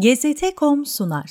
GZT.com sunar.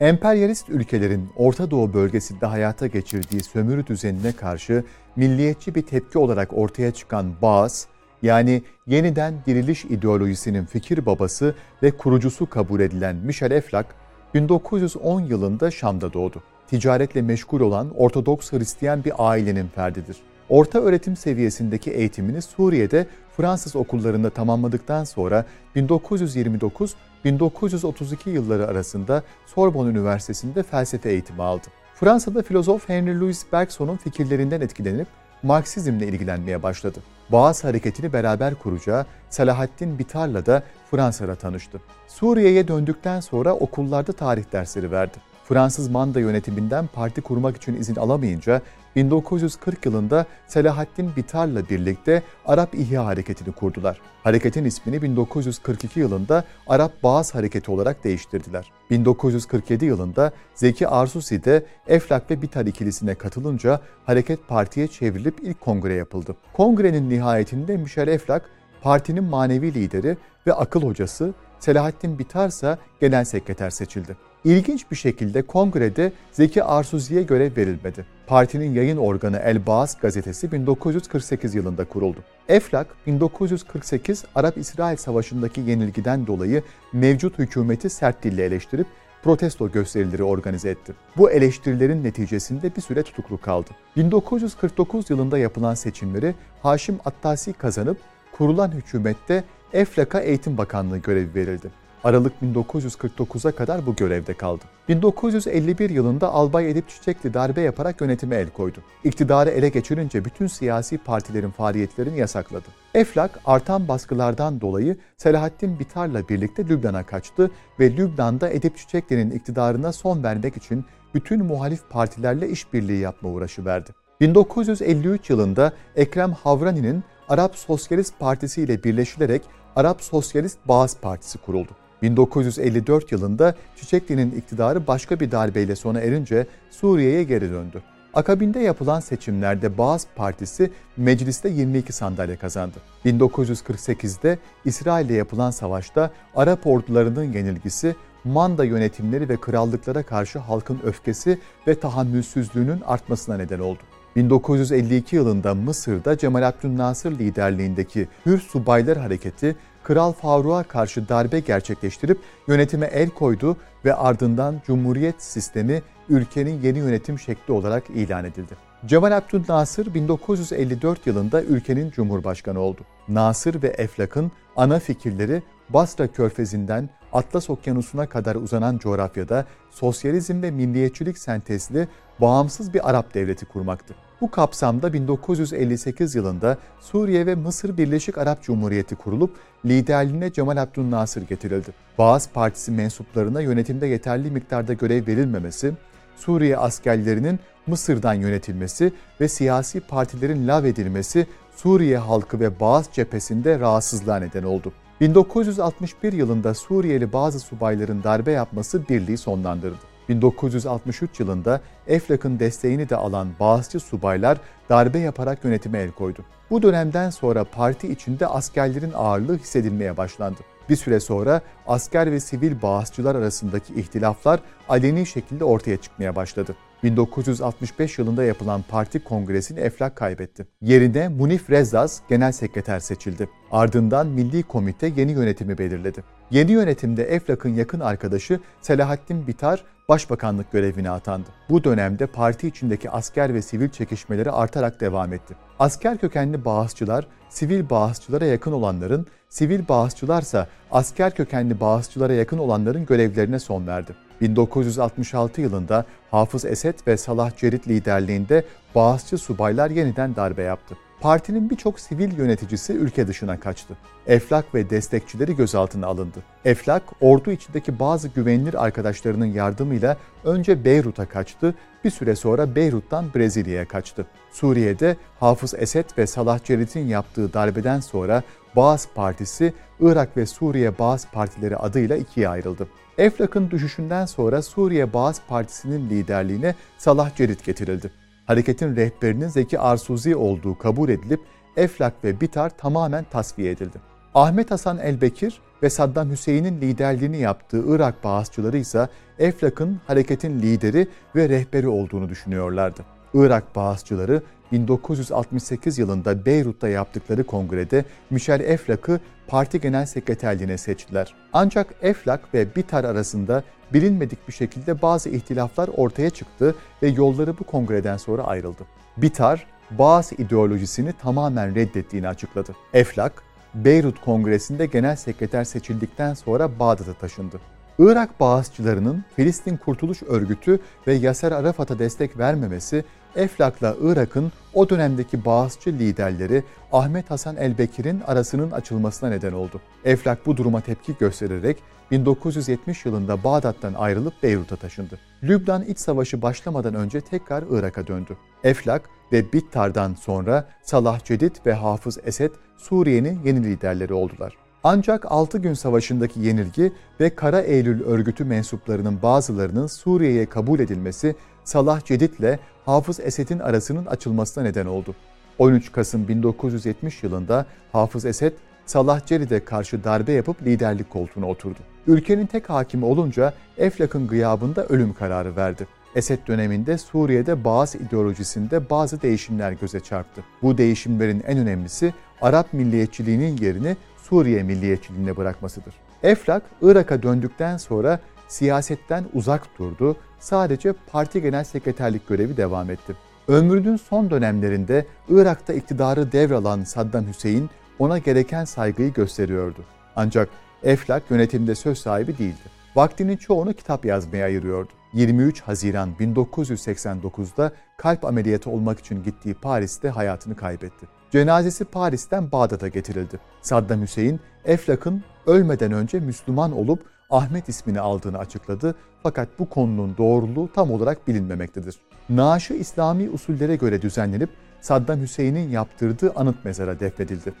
Emperyalist ülkelerin Orta Doğu bölgesinde hayata geçirdiği sömürü düzenine karşı milliyetçi bir tepki olarak ortaya çıkan Baas, yani yeniden diriliş ideolojisinin fikir babası ve kurucusu kabul edilen Michel Eflak, 1910 yılında Şam'da doğdu. Ticaretle meşgul olan Ortodoks Hristiyan bir ailenin ferdidir. Orta öğretim seviyesindeki eğitimini Suriye'de Fransız okullarında tamamladıktan sonra 1929-1932 yılları arasında Sorbonne Üniversitesi'nde felsefe eğitimi aldı. Fransa'da filozof Henry Louis Bergson'un fikirlerinden etkilenip Marksizmle ilgilenmeye başladı. Boğaz hareketini beraber kuracağı Selahattin Bitar'la da Fransa'da tanıştı. Suriye'ye döndükten sonra okullarda tarih dersleri verdi. Fransız manda yönetiminden parti kurmak için izin alamayınca 1940 yılında Selahattin Bitar'la birlikte Arap İhya Hareketi'ni kurdular. Hareketin ismini 1942 yılında Arap Bağız Hareketi olarak değiştirdiler. 1947 yılında Zeki Arsusi de Eflak ve Bitar ikilisine katılınca hareket partiye çevrilip ilk kongre yapıldı. Kongrenin nihayetinde Michel Eflak partinin manevi lideri ve akıl hocası Selahattin Bitar ise genel sekreter seçildi. İlginç bir şekilde kongrede Zeki Arsuzi'ye görev verilmedi. Partinin yayın organı El Baas gazetesi 1948 yılında kuruldu. Eflak 1948 Arap-İsrail Savaşı'ndaki yenilgiden dolayı mevcut hükümeti sert dille eleştirip protesto gösterileri organize etti. Bu eleştirilerin neticesinde bir süre tutuklu kaldı. 1949 yılında yapılan seçimleri Haşim Attasi kazanıp kurulan hükümette Eflak'a Eğitim Bakanlığı görevi verildi. Aralık 1949'a kadar bu görevde kaldı. 1951 yılında Albay Edip Çiçekli darbe yaparak yönetime el koydu. İktidarı ele geçirince bütün siyasi partilerin faaliyetlerini yasakladı. Eflak artan baskılardan dolayı Selahattin Bitar'la birlikte Lübnan'a kaçtı ve Lübnan'da Edip Çiçekli'nin iktidarına son vermek için bütün muhalif partilerle işbirliği yapma uğraşı verdi. 1953 yılında Ekrem Havrani'nin Arap Sosyalist Partisi ile birleşilerek Arap Sosyalist Bağız Partisi kuruldu. 1954 yılında Çiçekli'nin iktidarı başka bir darbeyle sona erince Suriye'ye geri döndü. Akabinde yapılan seçimlerde Baas Partisi mecliste 22 sandalye kazandı. 1948'de İsrail'le yapılan savaşta Arap ordularının yenilgisi, manda yönetimleri ve krallıklara karşı halkın öfkesi ve tahammülsüzlüğünün artmasına neden oldu. 1952 yılında Mısır'da Cemal Abdülnasır liderliğindeki Hür Subaylar Hareketi Kral Faruk'a karşı darbe gerçekleştirip yönetime el koydu ve ardından Cumhuriyet sistemi ülkenin yeni yönetim şekli olarak ilan edildi. Cemal Abdülnasır 1954 yılında ülkenin cumhurbaşkanı oldu. Nasır ve Eflak'ın ana fikirleri Basra Körfezi'nden Atlas Okyanusu'na kadar uzanan coğrafyada sosyalizm ve milliyetçilik sentezli bağımsız bir Arap devleti kurmaktı. Bu kapsamda 1958 yılında Suriye ve Mısır Birleşik Arap Cumhuriyeti kurulup liderliğine Cemal Abdülnasır getirildi. Baas Partisi mensuplarına yönetimde yeterli miktarda görev verilmemesi, Suriye askerlerinin Mısır'dan yönetilmesi ve siyasi partilerin lav edilmesi Suriye halkı ve Baas cephesinde rahatsızlığa neden oldu. 1961 yılında Suriyeli bazı subayların darbe yapması birliği sonlandırdı. 1963 yılında Eflak'ın desteğini de alan Bağızçı subaylar darbe yaparak yönetime el koydu. Bu dönemden sonra parti içinde askerlerin ağırlığı hissedilmeye başlandı. Bir süre sonra asker ve sivil Bağızçılar arasındaki ihtilaflar aleni şekilde ortaya çıkmaya başladı. 1965 yılında yapılan parti kongresini Eflak kaybetti. Yerine Munif Rezzaz genel sekreter seçildi. Ardından Milli Komite yeni yönetimi belirledi. Yeni yönetimde Eflak'ın yakın arkadaşı Selahattin Bitar başbakanlık görevine atandı. Bu dönemde parti içindeki asker ve sivil çekişmeleri artarak devam etti. Asker kökenli bağızçılar, sivil bağızçılara yakın olanların, sivil bağızçılarsa asker kökenli bağızçılara yakın olanların görevlerine son verdi. 1966 yılında Hafız Esed ve Salah Cerit liderliğinde Bağızçı subaylar yeniden darbe yaptı. Partinin birçok sivil yöneticisi ülke dışına kaçtı. Eflak ve destekçileri gözaltına alındı. Eflak, ordu içindeki bazı güvenilir arkadaşlarının yardımıyla önce Beyrut'a kaçtı, bir süre sonra Beyrut'tan Brezilya'ya kaçtı. Suriye'de Hafız Esed ve Salah Cerit'in yaptığı darbeden sonra Baas Partisi, Irak ve Suriye Baas Partileri adıyla ikiye ayrıldı. Eflak'ın düşüşünden sonra Suriye Baas Partisi'nin liderliğine Salah Cerit getirildi. Hareketin rehberinin Zeki Arsuzi olduğu kabul edilip Eflak ve Bitar tamamen tasfiye edildi. Ahmet Hasan Elbekir, ve Saddam Hüseyin'in liderliğini yaptığı Irak Bağızçıları ise Eflak'ın hareketin lideri ve rehberi olduğunu düşünüyorlardı. Irak Bağızçıları 1968 yılında Beyrut'ta yaptıkları kongrede Michel Eflak'ı parti genel sekreterliğine seçtiler. Ancak Eflak ve Bitar arasında bilinmedik bir şekilde bazı ihtilaflar ortaya çıktı ve yolları bu kongreden sonra ayrıldı. Bitar, Bağız ideolojisini tamamen reddettiğini açıkladı. Eflak, Beyrut Kongresi'nde genel sekreter seçildikten sonra Bağdat'a taşındı. Irak Bağızçılarının Filistin Kurtuluş Örgütü ve Yaser Arafat'a destek vermemesi Eflak'la Irak'ın o dönemdeki Bağızçı liderleri Ahmet Hasan el-Bekir'in arasının açılmasına neden oldu. Eflak bu duruma tepki göstererek 1970 yılında Bağdat'tan ayrılıp Beyrut'a taşındı. Lübnan İç Savaşı başlamadan önce tekrar Irak'a döndü. Eflak ve Bittar'dan sonra Salah Cedid ve Hafız Esed Suriye'nin yeni liderleri oldular. Ancak 6 gün savaşındaki yenilgi ve Kara Eylül örgütü mensuplarının bazılarının Suriye'ye kabul edilmesi Salah Cedid ile Hafız Esed'in arasının açılmasına neden oldu. 13 Kasım 1970 yılında Hafız Esed, Salah Cedid'e karşı darbe yapıp liderlik koltuğuna oturdu. Ülkenin tek hakimi olunca Eflak'ın gıyabında ölüm kararı verdi. Esed döneminde Suriye'de Bağız ideolojisinde bazı değişimler göze çarptı. Bu değişimlerin en önemlisi Arap milliyetçiliğinin yerini Suriye milliyetçiliğine bırakmasıdır. Eflak, Irak'a döndükten sonra siyasetten uzak durdu, sadece parti genel sekreterlik görevi devam etti. Ömrünün son dönemlerinde Irak'ta iktidarı devralan Saddam Hüseyin ona gereken saygıyı gösteriyordu. Ancak Eflak yönetimde söz sahibi değildi. Vaktinin çoğunu kitap yazmaya ayırıyordu. 23 Haziran 1989'da kalp ameliyatı olmak için gittiği Paris'te hayatını kaybetti. Cenazesi Paris'ten Bağdat'a getirildi. Saddam Hüseyin, Eflak'ın ölmeden önce Müslüman olup Ahmet ismini aldığını açıkladı fakat bu konunun doğruluğu tam olarak bilinmemektedir. Naaşı İslami usullere göre düzenlenip Saddam Hüseyin'in yaptırdığı anıt mezara defnedildi.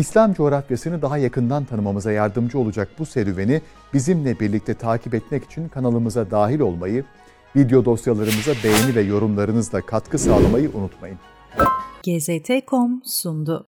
İslam coğrafyasını daha yakından tanımamıza yardımcı olacak bu serüveni bizimle birlikte takip etmek için kanalımıza dahil olmayı, video dosyalarımıza beğeni ve yorumlarınızla katkı sağlamayı unutmayın. GZT.com sundu.